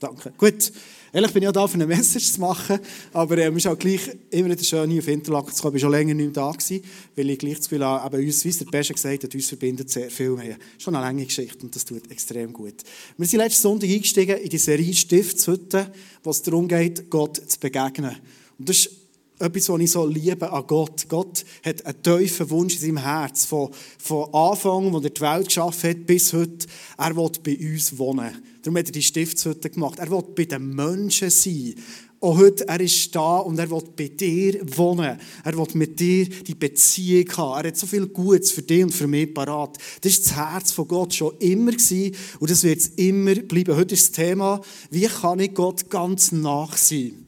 Danke. Gut. Ehrlich bin ich auch da, für eine Message zu machen, aber ähm, es ist auch gleich immer wieder schön, hier auf Interlaken zu kommen. Ich war schon länger nicht mehr da, gewesen, weil ich gleich Gefühl habe, eben uns, wie es der Beste gesagt hat, uns verbindet sehr viel mehr. Schon eine lange Geschichte und das tut extrem gut. Wir sind letzten Sonntag eingestiegen in die Serie Stiftshütte, wo es darum geht, Gott zu begegnen. Und das ist etwas, was ich so liebe an Gott. Gott hat einen tiefen Wunsch in seinem Herz. Von, von Anfang, wo er die Welt geschaffen hat, bis heute. Er will bei uns wohnen. Darum hat er die Stiftshütte gemacht. Er will bei den Menschen sein. Auch heute, er ist da und er will bei dir wohnen. Er will mit dir die Beziehung haben. Er hat so viel Gutes für dich und für mich parat. Das ist das Herz von Gott schon immer gewesen und das wird es immer bleiben. Heute ist das Thema, wie kann ich Gott ganz nach sein?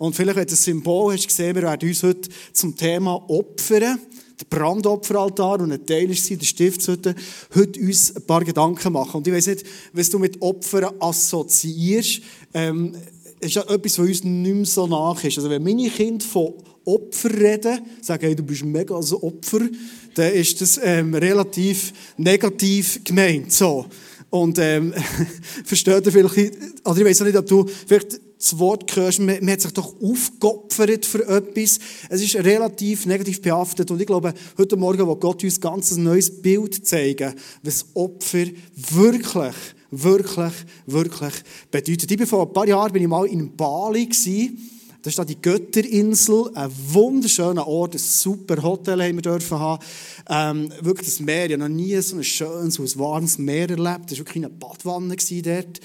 Und vielleicht, wenn du das Symbol hast gesehen, wir werden uns heute zum Thema Opfern, der Brandopferaltar und ein Teil ist der Stiftshütte, heute uns ein paar Gedanken machen. Und ich weiß nicht, was du mit Opfern assoziierst, ähm, ist ja etwas, was uns nicht mehr so nach ist. Also wenn meine Kinder von Opfer reden, sagen, hey, du bist mega ein Opfer, dann ist das ähm, relativ negativ gemeint. So. Und ähm, versteht ihr vielleicht, also ich weiß nicht, ob du vielleicht das Wort hörst, man, man hat sich doch aufgeopfert für etwas. Es ist relativ negativ behaftet und ich glaube, heute Morgen will Gott uns ganz ein neues Bild zeigen, was Opfer wirklich, wirklich, wirklich bedeutet. Ich bin vor ein paar Jahren bin ich mal in Bali gewesen. Das ist da die Götterinsel, ein wunderschöner Ort, ein super Hotel haben wir dürfen haben. Ähm, wirklich das Meer, ich habe noch nie so ein schönes, so ein warmes Meer erlebt. Das war wirklich eine Badwanne dort.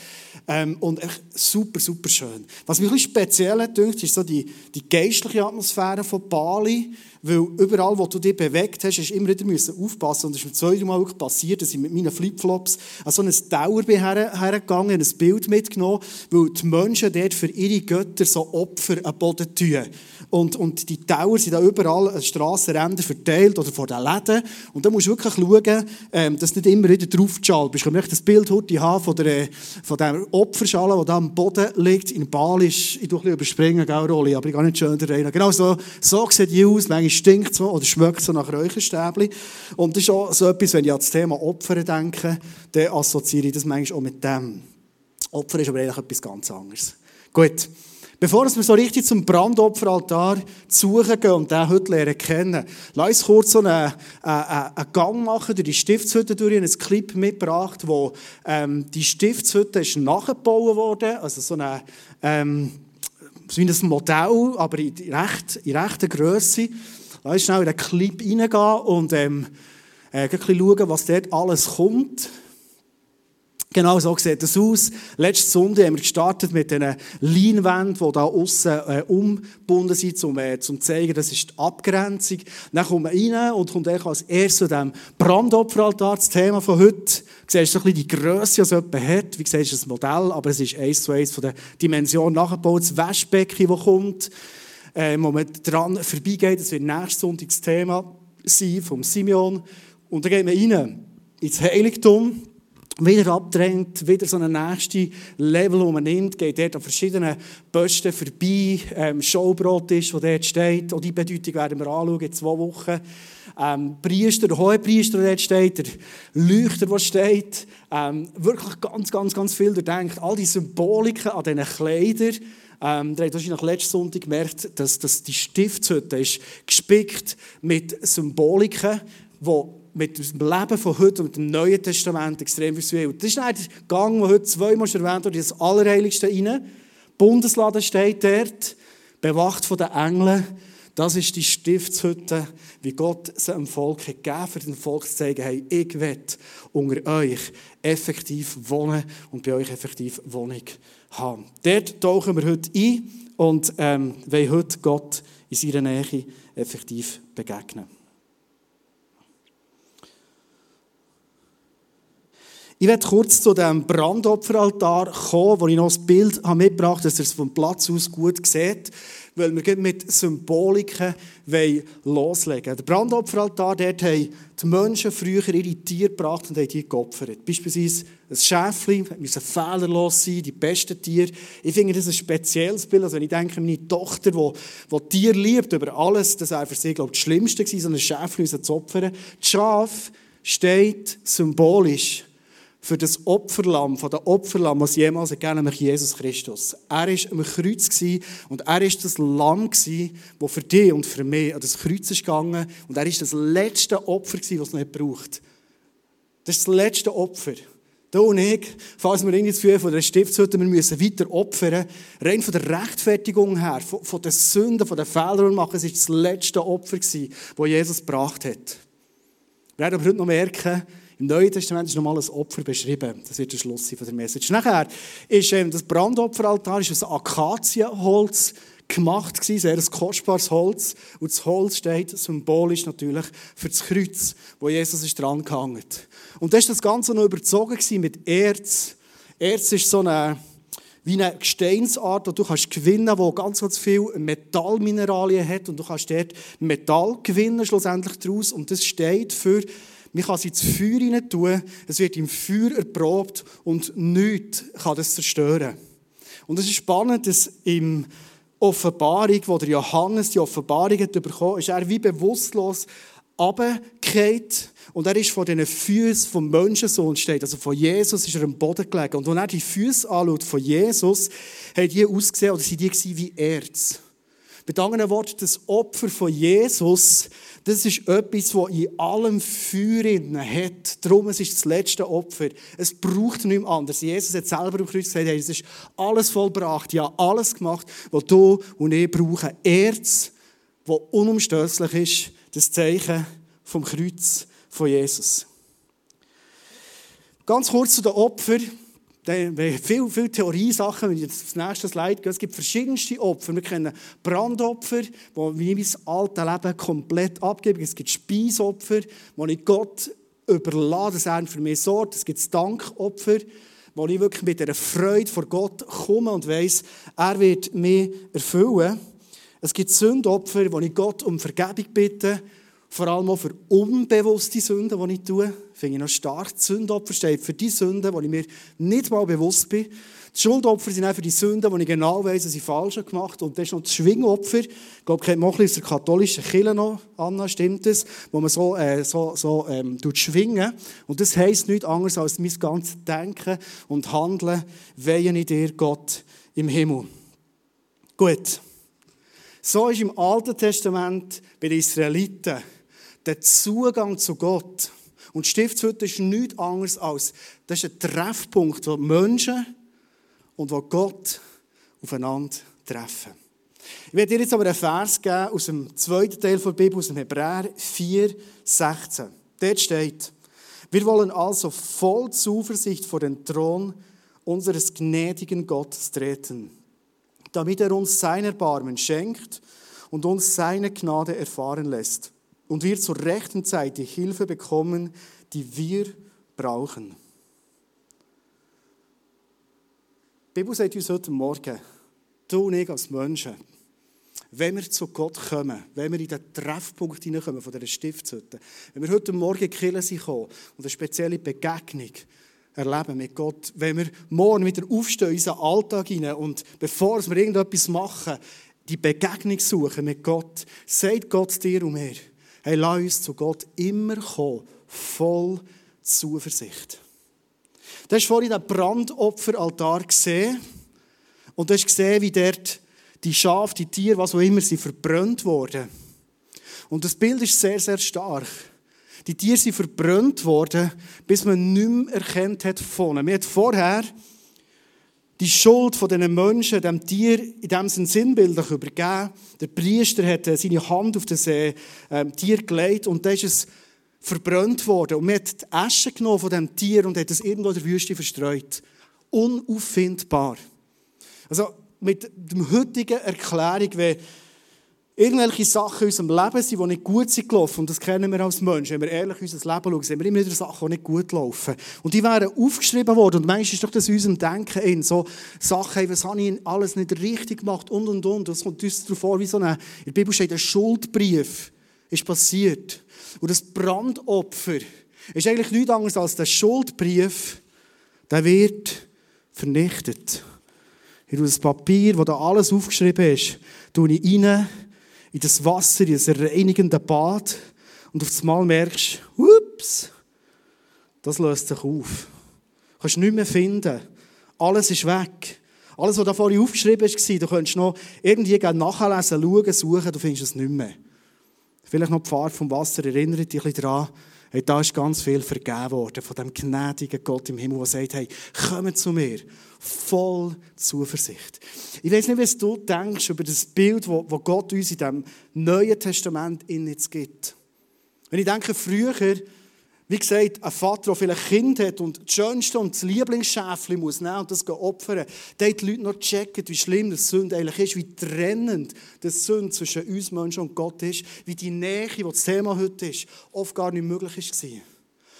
Ähm, und echt super, super schön. Was mich ein bisschen speziell hat, ist so die, die geistliche Atmosphäre von Bali. Weil überall, wo du dich bewegt hast, hast du immer wieder aufpassen. Und es ist mir zweimal wirklich passiert, dass ich mit meinen Flipflops an so einen Tower bin hergegangen, ein Bild mitgenommen, weil die Menschen dort für ihre Götter so Opfer am Boden tun. Und, und die Tower sind da überall an Strassenrändern verteilt oder vor den Läden. Und da musst du wirklich schauen, ähm, dass du nicht immer wieder drauf bist. Ich möchte das Bild heute haben von der, von der Opferschale, die da am Boden liegt. In Bali ist, ich überspringen, gell, Rolli, aber ich gehe nicht schön rein. Genau so, so sieht die aus. Manchmal stinkt so oder schmeckt so nach Räucherstäbchen. Und das ist auch so etwas, wenn ich an das Thema Opfer denke, dann assoziiere ich das manchmal auch mit dem. Opfer ist aber eigentlich etwas ganz anderes. Gut. Bevor wir so richtig zum Brandopferaltar suchen gehen und den heute lernen kennen, lass uns kurz so einen, einen, einen Gang machen durch die Stiftshütte durch. Ich habe einen Clip mitgebracht, wo ähm, die Stiftshütte ist nachgebaut wurde, also so eine, ähm, wie ein Modell, aber in, recht, in rechter Größe. Lass uns schnell in den Clip reingehen und ähm, äh, ein bisschen schauen, was dort alles kommt. Genau so sieht das aus. Letzte Sonntag haben wir gestartet mit diesen Leinwänden, die da außen äh, umgebunden sind, um äh, zu zeigen, das ist die Abgrenzung. Dann kommt man rein und kommt als erstes zu dem Brandopferaltar, das Thema von heute. Du siehst ein die Grösse, die es jemand hat. Wie es ist ein Modell, aber es ist eins zu eins von der Dimension nachgebaut. Das Waschbecken, das kommt, äh, wo man dran vorbeigeht. Das wird nächstes Sonntag Thema sein, vom Simeon. Und dann geht man rein ins Heiligtum wieder abdrängt, wieder so ein nächstes Level, wo man nimmt, geht dort an verschiedenen Posten vorbei, ähm, Showbrot ist, wo dort steht, auch die Bedeutung werden wir anschauen in zwei Wochen. Ähm, Priester, der Hohepriester, der dort steht, der Leuchter, der steht, ähm, wirklich ganz, ganz, ganz viel denkt. All die Symboliken an diesen Kleidern, ähm, ihr habt wahrscheinlich letzten Sonntag gemerkt, dass, dass die Stiftshütte ist gespickt mit Symboliken, die mit dem Leben von heute und dem Neuen Testament extrem viel. Das ist der Gang, der heute zweimal erwähnt wurde, das Allerheiligste rein. Bundesladen steht dort, bewacht von den Engeln. Das ist die Stiftshütte, wie Gott sie dem Volk hat gegeben, für den Volk zu zeigen, hey, ich will unter euch effektiv wohnen und bei euch effektiv Wohnung haben. Dort tauchen wir heute ein und ähm, wollen heute Gott in seiner Nähe effektiv begegnen. Ich werde kurz zu dem Brandopferaltar kommen, wo ich noch ein Bild mitgebracht habe, dass ihr es vom Platz aus gut seht, weil wir mit Symboliken loslegen wollen. Der Brandopferaltar, dort haben die Menschen früher ihre Tiere gebracht und haben die geopfert. Beispielsweise ein Schäfchen, müssen fehlerlos sein, die besten Tiere. Ich finde das ein spezielles Bild. Also wenn ich denke, meine Tochter, die, die Tiere liebt über alles, das wäre für sie, glaube ich, das Schlimmste so ein Schäfchen zu opfern. Das Schaf steht symbolisch für das Opferlamm, von der Opferlamm, was jemals gegeben nämlich Jesus Christus. Er war am Kreuz und er war das Lamm das für dich und für mich an das Kreuz ist gegangen und er war das letzte Opfer das es nicht braucht. Das ist das letzte Opfer. Du und ich, falls wir irgendwie das Gefühl von der Stiftshütte, wir müssen weiter opfern, rein von der Rechtfertigung her, von, von den Sünden, von den Fehlern, die wir machen, es war das letzte Opfer, das Jesus gebracht hat. Wir werden aber heute noch merken, im Neuen Testament ist nochmal ein Opfer beschrieben. Das wird der Schluss von der Message. Nachher ist ähm, das Brandopferaltar ist aus Akazienholz gemacht gewesen, sehr ein kostbares Holz. Und das Holz steht symbolisch natürlich für das Kreuz, wo Jesus ist dran gehangen. Und da ist das Ganze noch überzogen mit Erz. Erz ist so eine wie eine Gesteinsart, die du kannst gewinnen, wo ganz, ganz viel Metallmineralien hat und du kannst dort Metall gewinnen schlussendlich daraus und das steht für man kann es ins Feuer hinein tun, es wird im Feuer erprobt und nichts kann das zerstören. Und es ist spannend, dass im Offenbarung, wo der Johannes die Offenbarung hat bekommen, ist er wie bewusstlos runtergefallen und er ist von diesen Füßen vom Menschensohn steht, also von Jesus ist er am Boden gelegen. Und wenn er die Füße von Jesus, haben die ausgesehen, oder sind die wie Erz. Mit anderen Worten, das Opfer von Jesus, das ist etwas, das in allem Feuer hat. Darum es ist das letzte Opfer. Es braucht nichts anderes. Jesus hat selber im Kreuz gesagt, es ist alles vollbracht. Ja, alles gemacht, was du und ich brauchen. Erz, das unumstößlich ist, das Zeichen vom Kreuz von Jesus. Ganz kurz zu den Opfern viele, Theoriesachen, wenn ich jetzt aufs nächste Slide gehe. Es gibt verschiedenste Opfer. Wir kennen Brandopfer, wir mein altes Leben komplett abgeben. Es gibt Speisopfer, wo ich Gott überlasse, dass er für mich sorgt. Es gibt Dankopfer, wo ich wirklich mit einer Freude vor Gott komme und weiss, er wird mich erfüllen. Es gibt Sündopfer, wo ich Gott um Vergebung bitte vor allem auch für unbewusste Sünden, die ich tue. Finde ich noch stark. Die Sündopfer steht für die Sünden, die ich mir nicht mal bewusst bin. Die Schuldopfer sind auch für die Sünden, die ich genau weiss, dass ich falsch gemacht habe. Und das ist noch das Schwingopfer. Ich glaube, kennt man auch aus der katholischen Kirche noch, Anna, stimmt das? Wo man so, äh, so, so ähm, schwingen. Und das heisst nichts anderes, als mein ganzes Denken und Handeln weihen in dir, Gott, im Himmel. Gut. So ist im Alten Testament bei den Israeliten der Zugang zu Gott. Und Stiftshütte ist nichts anderes als, das ist ein Treffpunkt, wo Menschen und wo Gott aufeinander treffen. Ich werde dir jetzt aber einen Vers geben aus dem zweiten Teil der Bibel, aus dem Hebräer 4, 16. Dort steht, wir wollen also voll Zuversicht vor den Thron unseres gnädigen Gottes treten, damit er uns sein Erbarmen schenkt und uns seine Gnade erfahren lässt und wir zur rechten Zeit die Hilfe bekommen, die wir brauchen. Die Bibel sagt uns heute Morgen, du und ich als Menschen, wenn wir zu Gott kommen, wenn wir in den Treffpunkt hineinkommen von dieser Stiftshütte, wenn wir heute Morgen in die Kirche sind und eine spezielle Begegnung erleben mit Gott, wenn wir morgen wieder aufstehen in unseren Alltag hinein und bevor wir irgendetwas machen, die Begegnung suchen mit Gott, sagt Gott dir und mir, Hey, lass uns zu Gott immer kommen, voll Zuversicht. Du hast vorhin den Brandopferaltar gesehen und du hast gesehen, wie dort die Schafe, die Tiere, was auch immer, sind verbrannt worden. Und das Bild ist sehr, sehr stark. Die Tiere sind verbrannt worden, bis man nicht mehr erkennt hat von ihnen. Man hat vorher die Schuld von diesen Menschen, dem Tier, in dem Sinne sinnbildlich übergeben. Der Priester hat äh, seine Hand auf das äh, Tier gelegt und dann ist es verbrannt worden. Und man hat die Asche genommen von diesem Tier und hat es irgendwo in der Wüste verstreut. Unauffindbar. Also mit der heutigen Erklärung, wenn irgendwelche Sachen in unserem Leben sind, die nicht gut sind gelaufen. Und das kennen wir als Menschen. Wenn wir ehrlich in unser Leben schauen, sehen wir immer wieder Sachen, die nicht gut laufen. Und die wären aufgeschrieben worden. Und manchmal ist doch das in unserem Denken in. So Sachen, hey, was habe ich alles nicht richtig gemacht und, und, und. Das kommt uns darauf vor, wie so ein, in der Bibel steht, ein Schuldbrief ist passiert. Und das Brandopfer ist eigentlich nichts anderes als der Schuldbrief, der wird vernichtet. In das Papier, wo da alles aufgeschrieben ist, tue ich rein in das Wasser, in das reinigende Bad und auf einmal merkst, ups, das löst sich auf. kannst du nicht mehr finden. Alles ist weg. Alles, was da vorhin aufgeschrieben war, du könntest noch irgendwie nachlesen, schauen, suchen, du findest es nicht mehr. Vielleicht noch die Fahrt vom Wasser erinnert dich ein bisschen daran. Hey, da ist ganz viel vergeben worden von dem gnädigen Gott im Himmel, der sagt, hey, komm zu mir. Voll Zuversicht. Ich weiß nicht, was du denkst über das Bild, das Gott uns in dem Neuen Testament jetzt gibt. Wenn ich denke, früher wie gesagt, ein Vater, der vielleicht ein Kind hat und das schönste und das Lieblingsschäfchen muss nehmen und das opfern, da die Leute noch checken, wie schlimm das Sünde eigentlich ist, wie trennend das Sünde zwischen uns Menschen und Gott ist, wie die Nähe, die das Thema heute ist, oft gar nicht möglich war.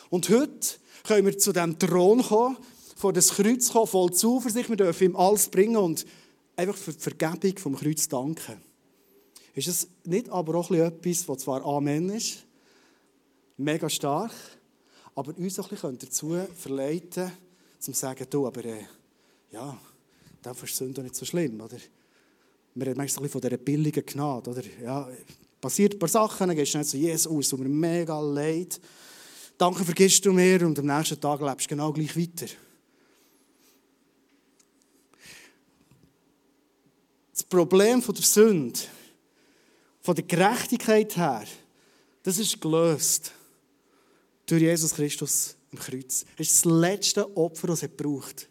Und heute können wir zu diesem Thron kommen, vor das Kreuz kommen, voll Zuversicht, wir dürfen ihm alles bringen und einfach für die Vergebung vom Kreuz danken. Ist das nicht aber auch etwas, was zwar Amen ist, mega stark, aber uns auch ein dazu verleiten, zu sagen, du, aber äh, ja, dann ist Sünde nicht so schlimm, oder? Wir reden manchmal von dieser billigen Gnade, oder? Ja, passiert ein paar Sachen, dann gehst du nicht so, Jesus, tut mir mega leid, danke vergisst du mir und am nächsten Tag lebst du genau gleich weiter. Das Problem von der Sünde, von der Gerechtigkeit her, das ist gelöst durch Jesus Christus am Kreuz. Das ist das letzte Opfer, das er braucht.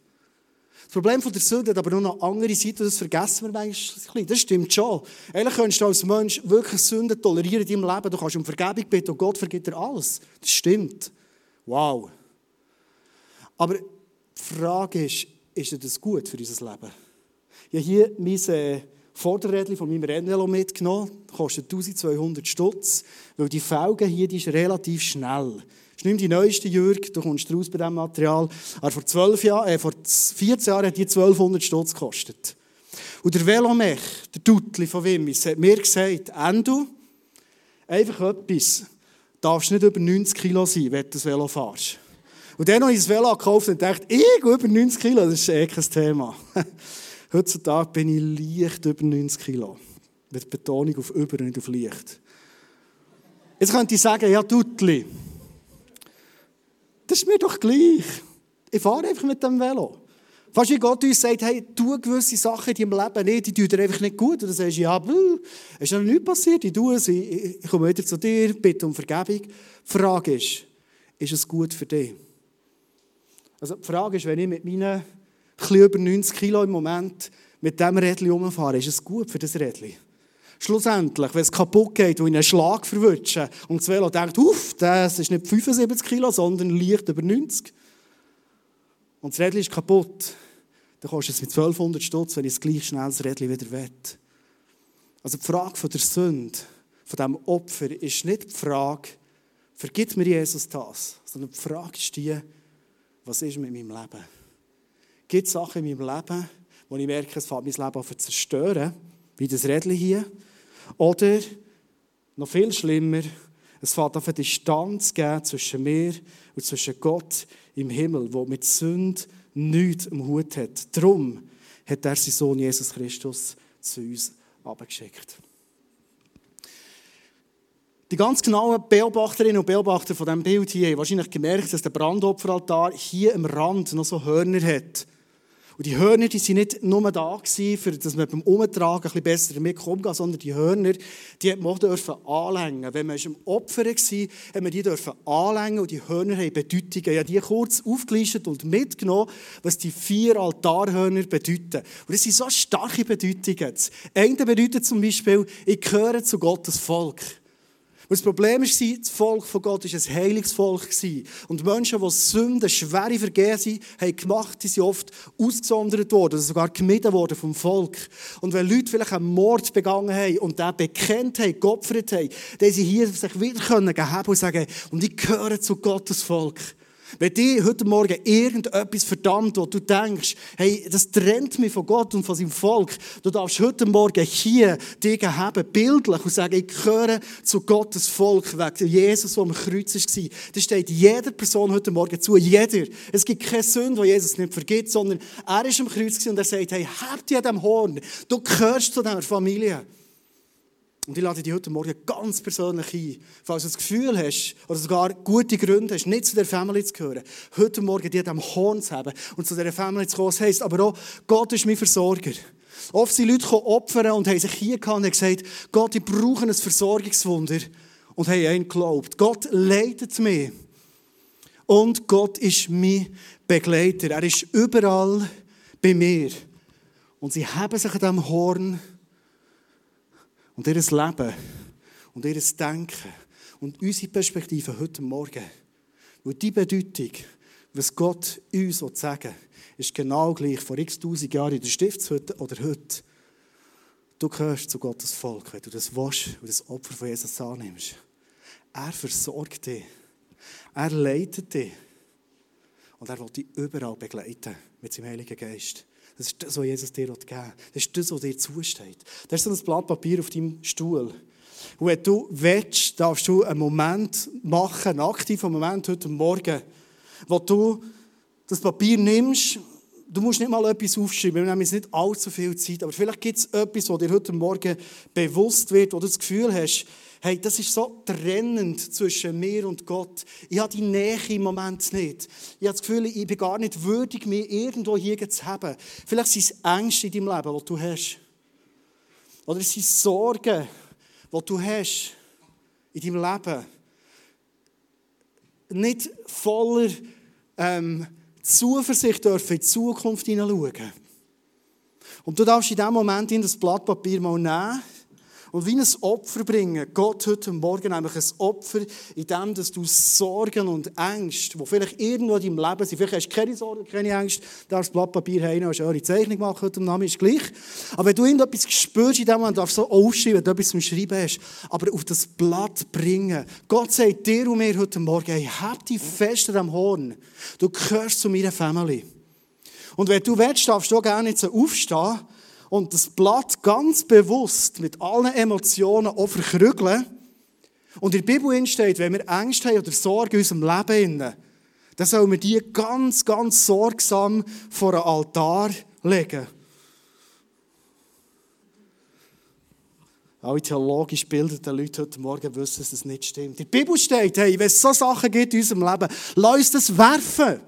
Das Problem von der Sünde hat aber noch eine andere Seite, das vergessen wir manchmal. Das stimmt schon. Eigentlich könntest du als Mensch wirklich Sünde tolerieren in deinem Leben. Du kannst um Vergebung bitten und Gott vergibt dir alles. Das stimmt. Wow. Aber die Frage ist, ist das gut für unser Leben? Habe hier mein äh, Vorderrädchen von meinem Rennvelo mitgenommen. Kostet 1200 Stutz, weil die Felge hier die ist relativ schnell. Das ist nicht die neueste, Jürg, du kommst raus bei diesem Material. Aber vor, 12 Jahren, äh, vor 14 Jahren hat die 1200 Stutz gekostet. Und der Velomech, der Dutli von Wimmis, hat mir gesagt, Endo, einfach etwas, darfst nicht über 90 Kilo sein, wenn du das Velo fährst. Und dann habe ich das Velo gekauft und dachte, ich über 90 Kilo, das ist eh kein Thema. Heutzutage bin ich leicht über 90 Kilo. Mit Betonung auf über nicht auf leicht. Jetzt könnte ich sagen, ja, Dutli, das ist mir doch gleich. Ich fahre einfach mit dem Velo. Fast wie Gott uns sagt, hey, tu gewisse Sachen in deinem Leben nicht, die tun dir einfach nicht gut. Und dann sagst du, ja, es ist noch nichts passiert, ich tue es, ich komme wieder zu dir, bitte um Vergebung. Die Frage ist, ist es gut für dich? Also die Frage ist, wenn ich mit meinen etwas über 90 Kilo im Moment mit diesem Rädchen rumfahre, ist es gut für das Rädchen? Schlussendlich, wenn es kaputt geht und in einen Schlag verwutschen und das Velo denkt, uff, das ist nicht 75 Kilo, sondern leicht über 90. Und das Rädchen ist kaputt, dann kostet es mit 1200 Stutz, wenn ich es gleich schnell das Rädchen wieder wett. Also die Frage der Sünde, von diesem Opfer, ist nicht die Frage, vergibt mir Jesus das, sondern die Frage ist die, was ist mit meinem Leben? Gibt Sachen in meinem Leben, wo ich merke, es fängt mein Leben an zu zerstören, wie das Rädchen hier? Oder, noch viel schlimmer, es fängt auf eine Distanz geben zwischen mir und zwischen Gott im Himmel, wo mit Sünde nichts am Hut hat. Darum hat er seinen Sohn Jesus Christus zu uns abgeschickt. Die ganz genauen Beobachterinnen und Beobachter von diesem Bild hier haben wahrscheinlich gemerkt, dass der Brandopferaltar hier am Rand noch so Hörner hat. Und die Hörner, die sind nicht nur da gewesen, für dass man beim Umtragen ein besser damit umgehen sondern die Hörner, die hat man dürfen anlängen. Wenn man im Opfer war, hat man die dürfen anlängen und die Hörner haben Bedeutungen. Ich habe die kurz aufgelistet und mitgenommen, was die vier Altarhörner bedeuten. Und das sind so starke Bedeutungen. Eine bedeutet zum Beispiel, ich gehöre zu Gottes Volk. Und das Problem war, das Volk von Gott war ein heiliges Volk. Und Menschen, die Sünden, schwere Vergehen haben gemacht, die sind oft ausgesondert worden, also sogar gemieden worden vom Volk. Und wenn Leute vielleicht einen Mord begangen haben und den bekennt haben, geopfert haben, dann sie hier sich wieder können und sagen, und ich gehöre zu Gottes Volk. Wenn dich heute Morgen irgendetwas verdammt, wo du denkst, hey, das trennt mich von Gott und von seinem Volk, du darfst heute Morgen hier dich haben, bildlich, und sagen, ich gehöre zu Gottes Volk, wegen Jesus, der am Kreuz war. Das steht jeder Person heute Morgen zu, jeder. Es gibt keine Sünde, die Jesus nicht vergibt, sondern er ist am Kreuz und er sagt, hey, habt ihr dem Horn, du gehörst zu dieser Familie. Und ich lade dich heute Morgen ganz persönlich ein, falls du das Gefühl hast, oder sogar gute Gründe hast, nicht zu der Family zu gehören, heute Morgen dir am Horn zu haben und zu dieser Family zu kommen. Das heisst aber auch, Gott ist mein Versorger. Oft sind Leute opfern und haben sich hier gehabt und gesagt, Gott, ich brauche ein Versorgungswunder. Und haben einen geglaubt. Gott leitet mich. Und Gott ist mein Begleiter. Er ist überall bei mir. Und sie haben sich an diesem Horn und ihr Leben und ihr Denken und unsere Perspektive heute Morgen. Weil die Bedeutung, was Gott uns sagen will, ist genau gleich vor x tausend Jahren in der Stiftshütte oder heute. Du gehörst zu Gottes Volk, wenn du das wasch und das Opfer von Jesus annimmst. Er versorgt dich. Er leitet dich. Und er will dich überall begleiten mit seinem Heiligen Geist. Das ist das, was Jesus dir geben will. Das ist das, was dir zusteht. Das ist so ein Blatt Papier auf deinem Stuhl. Und wenn du willst, darfst du einen Moment machen, einen aktiven Moment heute Morgen, wo du das Papier nimmst. Du musst nicht mal etwas aufschreiben, wir haben jetzt nicht allzu viel Zeit, aber vielleicht gibt es etwas, was dir heute Morgen bewusst wird, wo du das Gefühl hast, hey, das ist so trennend zwischen mir und Gott. Ich habe die Nähe im Moment nicht. Ich habe das Gefühl, ich bin gar nicht würdig, mich irgendwo hier zu haben. Vielleicht sind es Ängste in deinem Leben, die du hast. Oder es sind Sorgen, die du hast in deinem Leben. Nicht voller ähm, Zuversicht dürfen in die Zukunft hineinschauen. Und du darfst in diesem Moment in das Blatt Papier mal nehmen und wie ein Opfer bringen. Gott heute Morgen nämlich ein Opfer, in dem dass du Sorgen und Ängste, die vielleicht irgendwo in deinem Leben sind, vielleicht hast du keine Sorgen, keine Ängste, darfst das Blatt Papier haben, hast eure Zeichnung machen heute Namen ist gleich. Aber wenn du irgendetwas spürst in dem Moment, darfst du so aufschreiben, wenn du etwas zum Schreiben hast, aber auf das Blatt bringen. Gott sagt dir und mir heute Morgen, hey, hab dich fester am Horn. Du gehörst zu meiner Familie. Und wenn du willst, darfst du auch gerne jetzt aufstehen und das Blatt ganz bewusst mit allen Emotionen auch verkrügeln. Und in der Bibel steht, wenn wir Ängste haben oder Sorgen in unserem Leben, dann sollen wir die ganz, ganz sorgsam vor einen Altar legen. Alle theologisch gebildeten Leute heute Morgen wissen, dass das nicht stimmt. In der Bibel steht, hey, wenn es so Sachen gibt in unserem Leben, lass uns das werfen.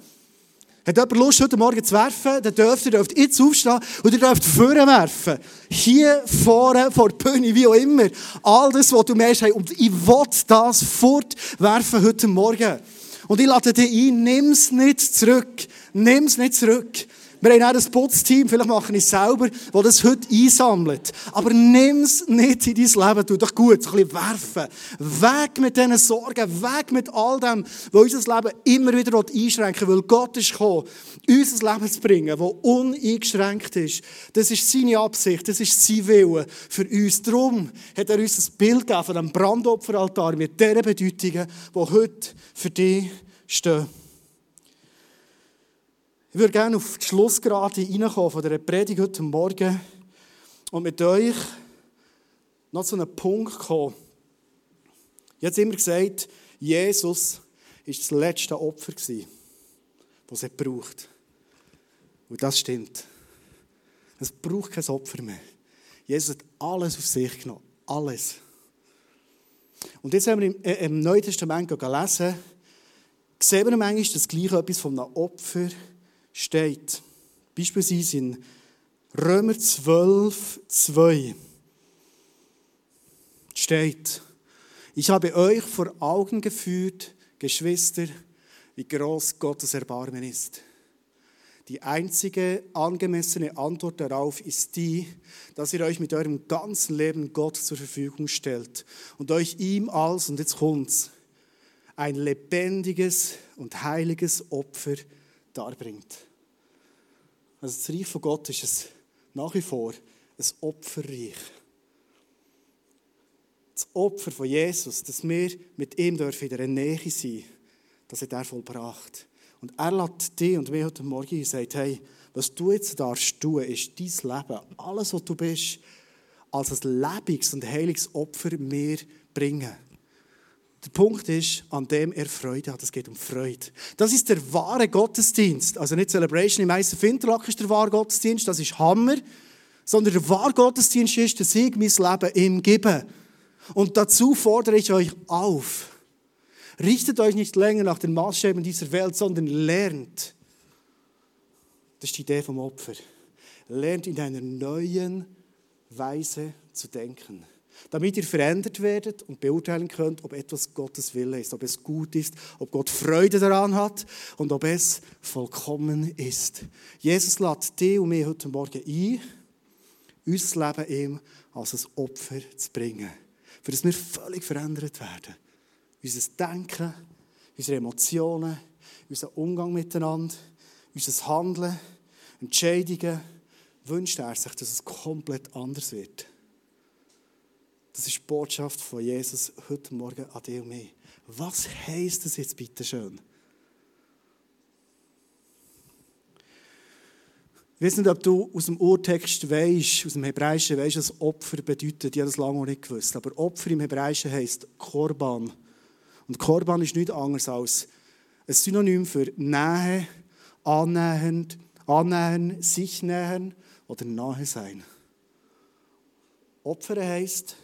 Hat jemand Lust, heute Morgen zu werfen, dann dürft ihr dürft jetzt aufstehen und ihr dürft vorne werfen. Hier vorne, vor der Bühne, wie auch immer. All das, was du merkst, hey, und ich will das fortwerfen heute Morgen. Und ich lade dich ein, nimm es nicht zurück. Nimm es nicht zurück. Wir haben auch ein Putzteam, vielleicht mache ich es selber, das das heute einsammelt. Aber nimm es nicht in dein Leben, tu doch gut, so ein bisschen werfen. Weg mit diesen Sorgen, weg mit all dem, was unser Leben immer wieder einschränken will, weil Gott ist gekommen, uns ein Leben zu bringen, das uneingeschränkt ist. Das ist seine Absicht, das ist sein Wille für uns. Darum hat er uns ein Bild gegeben von einem Brandopferaltar mit diesen Bedeutungen, die heute für dich stehen. Ich würde gerne auf die Schlussgerade reinkommen von dieser Predigt heute Morgen und mit euch noch zu einem Punkt kommen. Ich habe immer gesagt, Jesus war das letzte Opfer, das es braucht. Und das stimmt. Es braucht kein Opfer mehr. Jesus hat alles auf sich genommen. Alles. Und jetzt haben wir im, äh, im Neuen Testament gelesen, sehen wir manchmal das gleiche etwas von einem Opfer steht. Beispielsweise in Römer 12, 2 steht, ich habe euch vor Augen geführt, Geschwister, wie groß Gottes Erbarmen ist. Die einzige angemessene Antwort darauf ist die, dass ihr euch mit eurem ganzen Leben Gott zur Verfügung stellt und euch ihm als, und jetzt kommt's, ein lebendiges und heiliges Opfer darbringt. Also das Reich von Gott ist es nach wie vor ein Opferreich. Das Opfer von Jesus, dass wir mit ihm dürfen in der Nähe sein das hat er vollbracht. Und er lädt dich und mich heute Morgen sagt, hey, was du jetzt darfst tun, ist dein Leben, alles, was du bist, als ein lebendiges und heiliges Opfer mir bringen. Der Punkt ist, an dem er Freude hat. Es geht um Freude. Das ist der wahre Gottesdienst. Also nicht Celebration im Meister Finterlack ist der wahre Gottesdienst, das ist Hammer. Sondern der wahre Gottesdienst ist, dass ich mein Leben ihm gebe. Und dazu fordere ich euch auf. Richtet euch nicht länger nach den Maßstäben dieser Welt, sondern lernt. Das ist die Idee vom Opfer. Lernt in einer neuen Weise zu denken. Damit ihr verändert werdet und beurteilen könnt, ob etwas Gottes Wille ist, ob es gut ist, ob Gott Freude daran hat und ob es vollkommen ist. Jesus lädt dich und mich heute Morgen ein, unser Leben ihm als ein Opfer zu bringen, für das wir völlig verändert werden. Unser Denken, unsere Emotionen, unser Umgang miteinander, unser Handeln, Entscheidungen, wünscht er sich, dass es komplett anders wird. Das ist die Botschaft von Jesus heute Morgen an dich und mich. Was heisst das jetzt bitte schön? Ich weiß nicht, ob du aus dem Urtext weißt, aus dem Hebräischen weißt, was Opfer bedeutet. Ich habe das lange noch nicht gewusst. Aber Opfer im Hebräischen heisst Korban. Und Korban ist nichts anderes als ein Synonym für Nähe, annähernd, annähern, sich nähern oder nahe sein. Opfer heisst,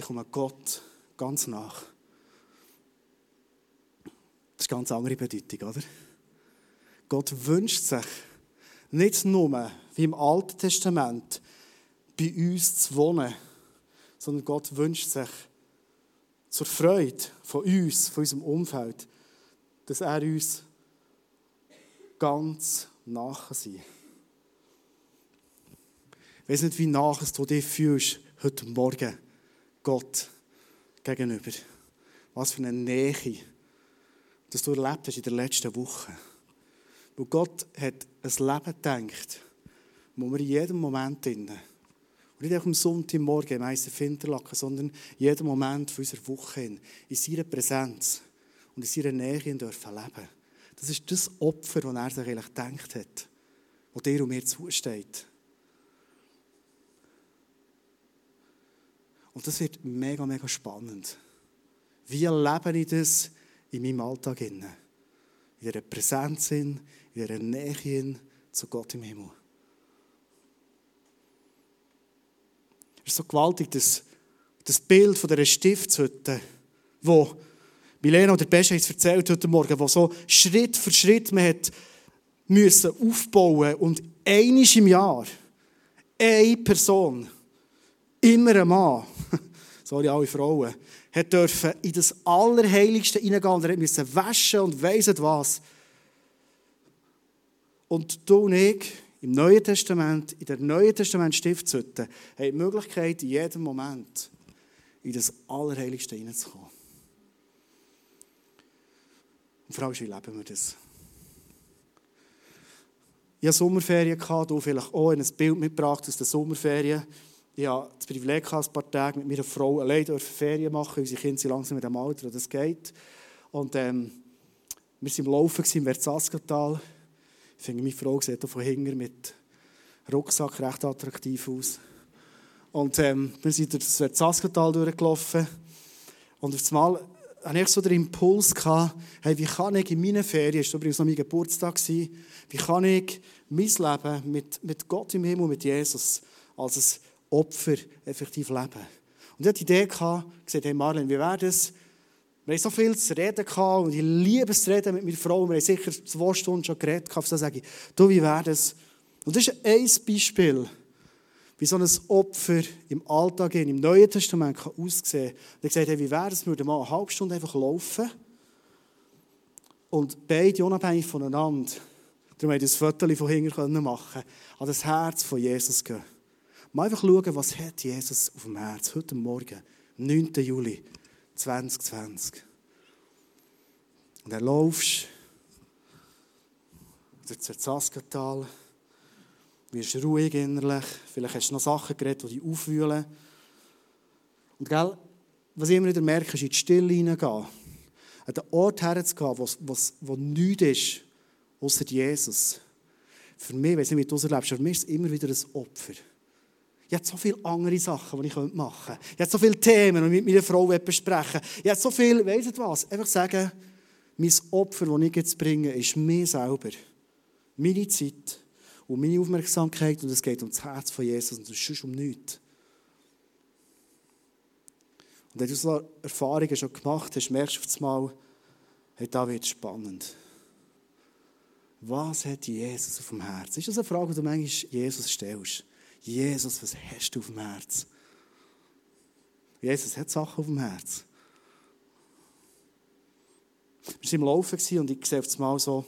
ich komme Gott ganz nach. Das ist eine ganz andere Bedeutung, oder? Gott wünscht sich, nicht nur, wie im Alten Testament, bei uns zu wohnen, sondern Gott wünscht sich zur Freude von uns, von unserem Umfeld, dass er uns ganz nach sein Ich weiß nicht, wie nach du dich fühlst heute Morgen Gott gegenüber. Was für eine Nähe, dass du erlebt hast in der letzten Woche. Weil Gott hat ein Leben gedacht, wo wir in jedem Moment drinnen, und nicht auch am Sonntagmorgen im Eisen Finterlaken, sondern in jedem Moment unserer Woche in, in seiner Präsenz und in seiner Nähe dürfen leben. Das ist das Opfer, das er sich eigentlich gedacht hat, das dir und mir zusteht. Und das wird mega, mega spannend. Wie erlebe ich das in meinem Alltag? In dieser Präsenz, in dieser Nähe zu Gott im Himmel. Es ist so gewaltig, das, das Bild von dieser Stiftshütte, wo Milena oder Besche es erzählt heute Morgen, wo so Schritt für Schritt man hat müssen aufbauen und einisch im Jahr eine Person, immer ein Mann, sorry, alle Frauen, hat dürfen in das Allerheiligste hineingehen und er musste waschen und weiss was. Und du und ich, im Neuen Testament, in der Neuen Testament Stiftshütte, haben die Möglichkeit, in jedem Moment in das Allerheiligste hineinzukommen. Und die Frage ist, wie leben wir das? Ich hatte Sommerferien, du vielleicht auch ein Bild mitgebracht aus den Sommerferien. Ich habe das Privileg, ein paar Tage mit meiner Frau allein Ferien machen. Unsere Kinder sind langsam mit dem Alter, das geht. Und ähm, wir waren im Laufen im Verzaskatal. Ich finde, meine Frau sieht von hinten mit Rucksack recht attraktiv aus. Und ähm, wir sind durch das Verzaskatal durchgelaufen. Und auf einmal hatte ich so den Impuls, gehabt, hey, wie kann ich in meinen Ferien, das war übrigens noch mein Geburtstag, wie kann ich mein Leben mit, mit Gott im Himmel, mit Jesus, als ein Opfer effektiv leben. Und ich hatte die Idee, gesagt, hey Marlene, wie wäre das? Wir haben so viel zu reden gehabt und ich liebe es zu reden mit meiner Frau. Wir haben sicher zwei Stunden schon geredet. Gehabt, so sage ich, du, wie wäre das? Und das ist ein Beispiel, wie so ein Opfer im Alltag, im Neuen Testament kann aussehen kann. Und ich gesagt, hey, wie wäre es, wir würden mal eine halbe Stunde einfach laufen und beide unabhängig voneinander, darum haben wir das Foto von hinten machen an das Herz von Jesus gehen. Mal einfach schauen, was hat Jesus auf dem Herz heute Morgen, 9. Juli 2020. Und er laufst durch das Zaskental, wirst ruhig innerlich, vielleicht hast du noch Sachen geredet, die dich aufwühlen. Und gell, was ich immer wieder merke, ist in die Stille hineingehen. An den Ort herzugehen, wo, wo, wo nichts ist, außer Jesus. Für mich, wenn ich nicht, wie du erlebst, für mich ist es immer wieder ein Opfer. Ich habe so viele andere Sachen, die ich machen könnte. Ich habe so viele Themen, die ich mit meiner Frau besprechen Ich habe so viel, weißt du was? Einfach sagen, mein Opfer, das ich jetzt bringe, ist mir selber. Meine Zeit und meine Aufmerksamkeit und es geht um das Herz von Jesus und es ist um nichts. Und wenn du so Erfahrungen schon gemacht hast, merkst du auf einmal, hey, da wird spannend. Was hat Jesus auf dem Herz? Ist das eine Frage, die du manchmal Jesus stellst? Jesus, was hast du auf dem Herz? Jesus hat Sachen auf dem Herz. Wir waren im Laufen und ich sehe auf einmal so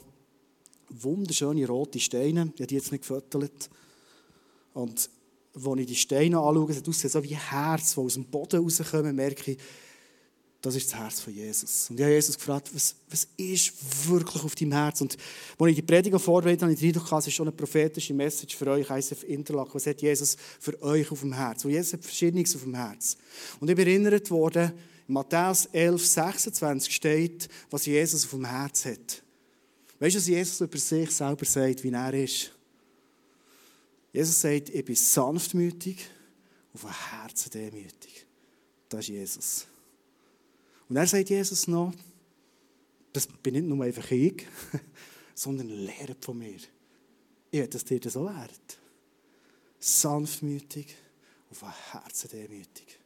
wunderschöne rote Steine. Ich habe die jetzt nicht gefüttert. Und als ich die Steine anschaue, sieht es so wie Herz, die aus dem Boden rauskommen, merke ich, das ist das Herz von Jesus. Und ich habe Jesus gefragt, was, was ist wirklich auf deinem Herz? Und als ich die Predigt vorbereitet habe, ich den Eindruck, es ist schon eine prophetische Message für euch, ISF Interlaken. Was hat Jesus für euch auf dem Herz? Und Jesus hat Verschiedenes auf dem Herz. Und ich bin erinnert worden, in Matthäus 11, 26 steht, was Jesus auf dem Herz hat. Weißt du, was Jesus über sich selber sagt, wie er ist? Jesus sagt, ich bin sanftmütig, auf dem Herzen demütig. Das ist Jesus. Und er sagt Jesus noch, das bin nicht nur einfach ich, sondern lehrt von mir. Ich will, dass dir das so lehrt. Sanftmütig, auf dem Herzen demütig.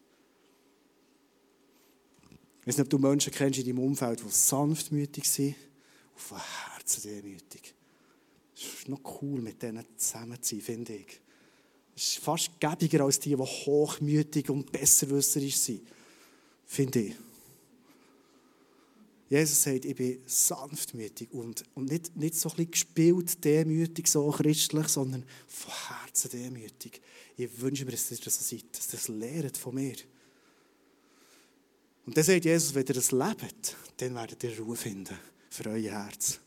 Ich weiß nicht, ob du Menschen kennst in deinem Umfeld, die sanftmütig sind, auf dem Herzen demütig. Es ist noch cool, mit denen zusammen zu sein, finde ich. Es ist fast gäbiger als die, die hochmütig und besserwisserisch sind, finde ich. Jesus sagt, ich bin sanftmütig und, und nicht, nicht so ein bisschen gespielt, demütig, so christlich, sondern von Herzen demütig. Ich wünsche mir, dass ihr das so seid, dass ihr das lehrt von mir. Und dann sagt Jesus, wenn ihr das lebt, dann werdet ihr Ruhe finden für euer Herz.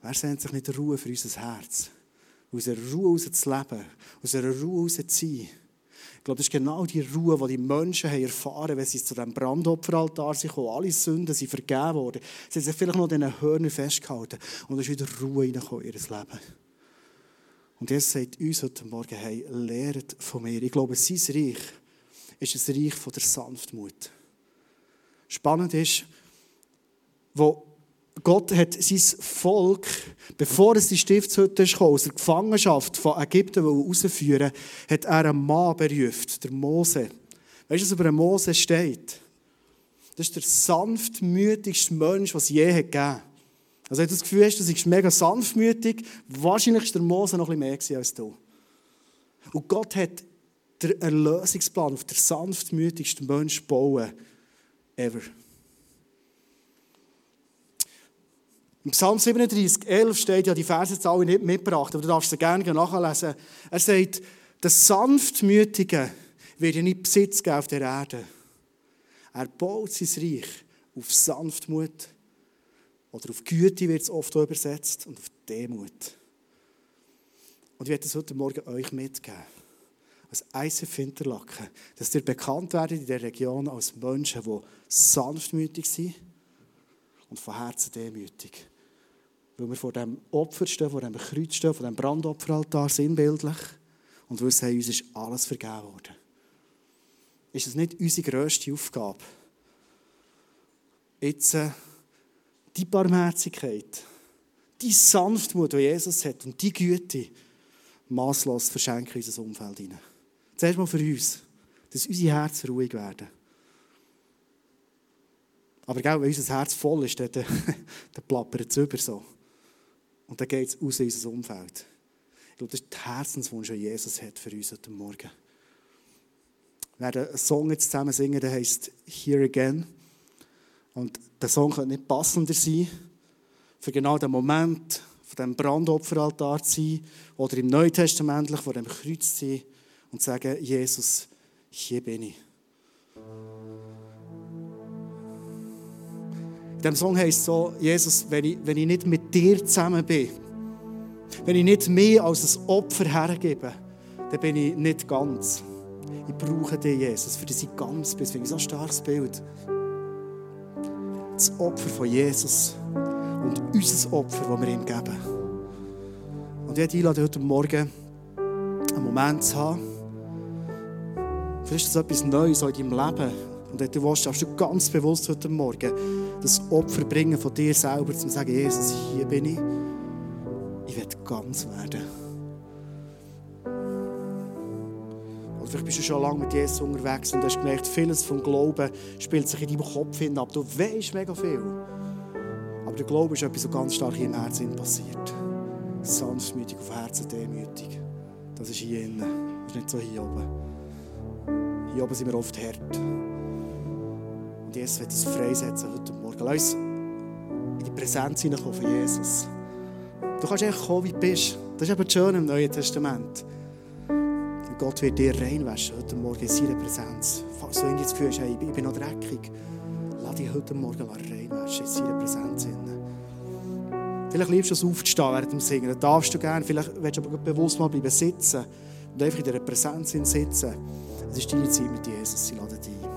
Wer sehnt sich nicht Ruhe für unser Herz? Aus einer Ruhe heraus zu leben, aus einer Ruhe heraus zu sein. Glaube, das ist genau die Ruhe, die die Menschen haben erfahren wenn sie zu diesem Brandopferaltar sind Alle Sünden sind vergeben worden. Sie haben sich vielleicht noch in den Hörnern festgehalten. Und es ist wieder Ruhe reingekommen in ihr Leben. Und Jesus sagt uns heute Morgen, hey, lehrt von mir. Ich glaube, sein Reich ist ein Reich von der Sanftmut. Spannend ist, wo Gott hat sein Volk, bevor es die Stiftshütte kam, aus der Gefangenschaft von Ägypten herausführen hat er einen Mann berufen, der Mose. Weißt du, was über Mose steht? Das ist der sanftmütigste Mensch, was es je hat gegeben Also, wenn du das Gefühl hast, du bist mega sanftmütig, wahrscheinlich war der Mose noch ein bisschen mehr als du. Und Gott hat den Erlösungsplan auf der sanftmütigsten Mensch bauen ever. Im Psalm 37, 11 steht ja die Versezahl nicht mitgebracht, aber du darfst sie gerne nachlesen. Er sagt, der Sanftmütige wird ja nicht Besitz geben auf der Erde. Er baut sein Reich auf Sanftmut oder auf Güte wird es oft übersetzt und auf Demut. Und ich werde das heute Morgen euch mitgeben. Als ICF Interlaken, dass ihr bekannt werdet in der Region als Menschen, die sanftmütig sind und von Herzen demütig. Weil wir vor dem Opfer stehen, vor dem Kreuz stehen, vor dem Brandopferaltar sinnbildlich und wissen, uns ist alles vergeben worden. Ist es nicht unsere grösste Aufgabe, jetzt äh, die Barmherzigkeit, die Sanftmut, die Jesus hat und die Güte maßlos verschenken in unser Umfeld hinein. Zuerst mal für uns, dass unsere Herzen ruhig werden. Aber wenn unser Herz voll ist, dann, dann plappert es über so. Und dann geht es aus in unser Umfeld. Ich glaube, das ist der Herzenswunsch, den Jesus hat für uns heute Morgen. Wir werden einen Song jetzt zusammen singen, der heißt Here Again. Und der Song könnte nicht passender sein, für genau den Moment von dem Brandopferaltar zu sein oder im Neutestamentlich vor dem Kreuz zu sein und zu sagen, Jesus, hier bin ich. Diesem Song heißt so, Jesus, wenn ich, wenn ich nicht mit dir zusammen bin, wenn ich nicht mehr als ein Opfer hergebe, dann bin ich nicht ganz. Ich brauche dich, Jesus, für das ganz bin. Deswegen so ein starkes Bild. Das Opfer von Jesus und unser Opfer, das wir ihm geben. Und ich einlade heute Morgen einen Moment zu haben. Vielleicht ist das etwas Neues in deinem Leben. Und wenn du willst, darfst du ganz bewusst heute Morgen das Opfer bringen von dir selber, zu sagen, Jesus, hier bin ich. Ich werde ganz werden. Oder vielleicht bist du schon lange mit Jesus unterwegs und hast gemerkt, vieles vom Glauben spielt sich in deinem Kopf hin ab. Du weißt mega viel. Aber der Glaube ist etwas, was ganz stark im Herzen passiert. Sanftmütig, auf Herzen demütig. Das ist hier innen. Das ist nicht so hier oben. Hier oben sind wir oft hart. Jesus wird uns freisetzen heute Morgen. Lass uns in die Präsenz hineinkommen von Jesus. Du kannst einfach kommen, wie du bist. Das ist eben schön im Neuen Testament. Und Gott wird dir reinwaschen heute Morgen in seiner Präsenz. Falls du das Gefühl hast, ich bin noch dreckig, lass dich heute Morgen reinwaschen in seiner Präsenz. Vielleicht liebst du es aufzustehen während dem Singen. Das darfst du gerne. Vielleicht willst du aber bewusst mal bleiben sitzen und einfach in dieser Präsenz sitzen. Es ist deine Zeit mit Jesus. Sie laden dich ein.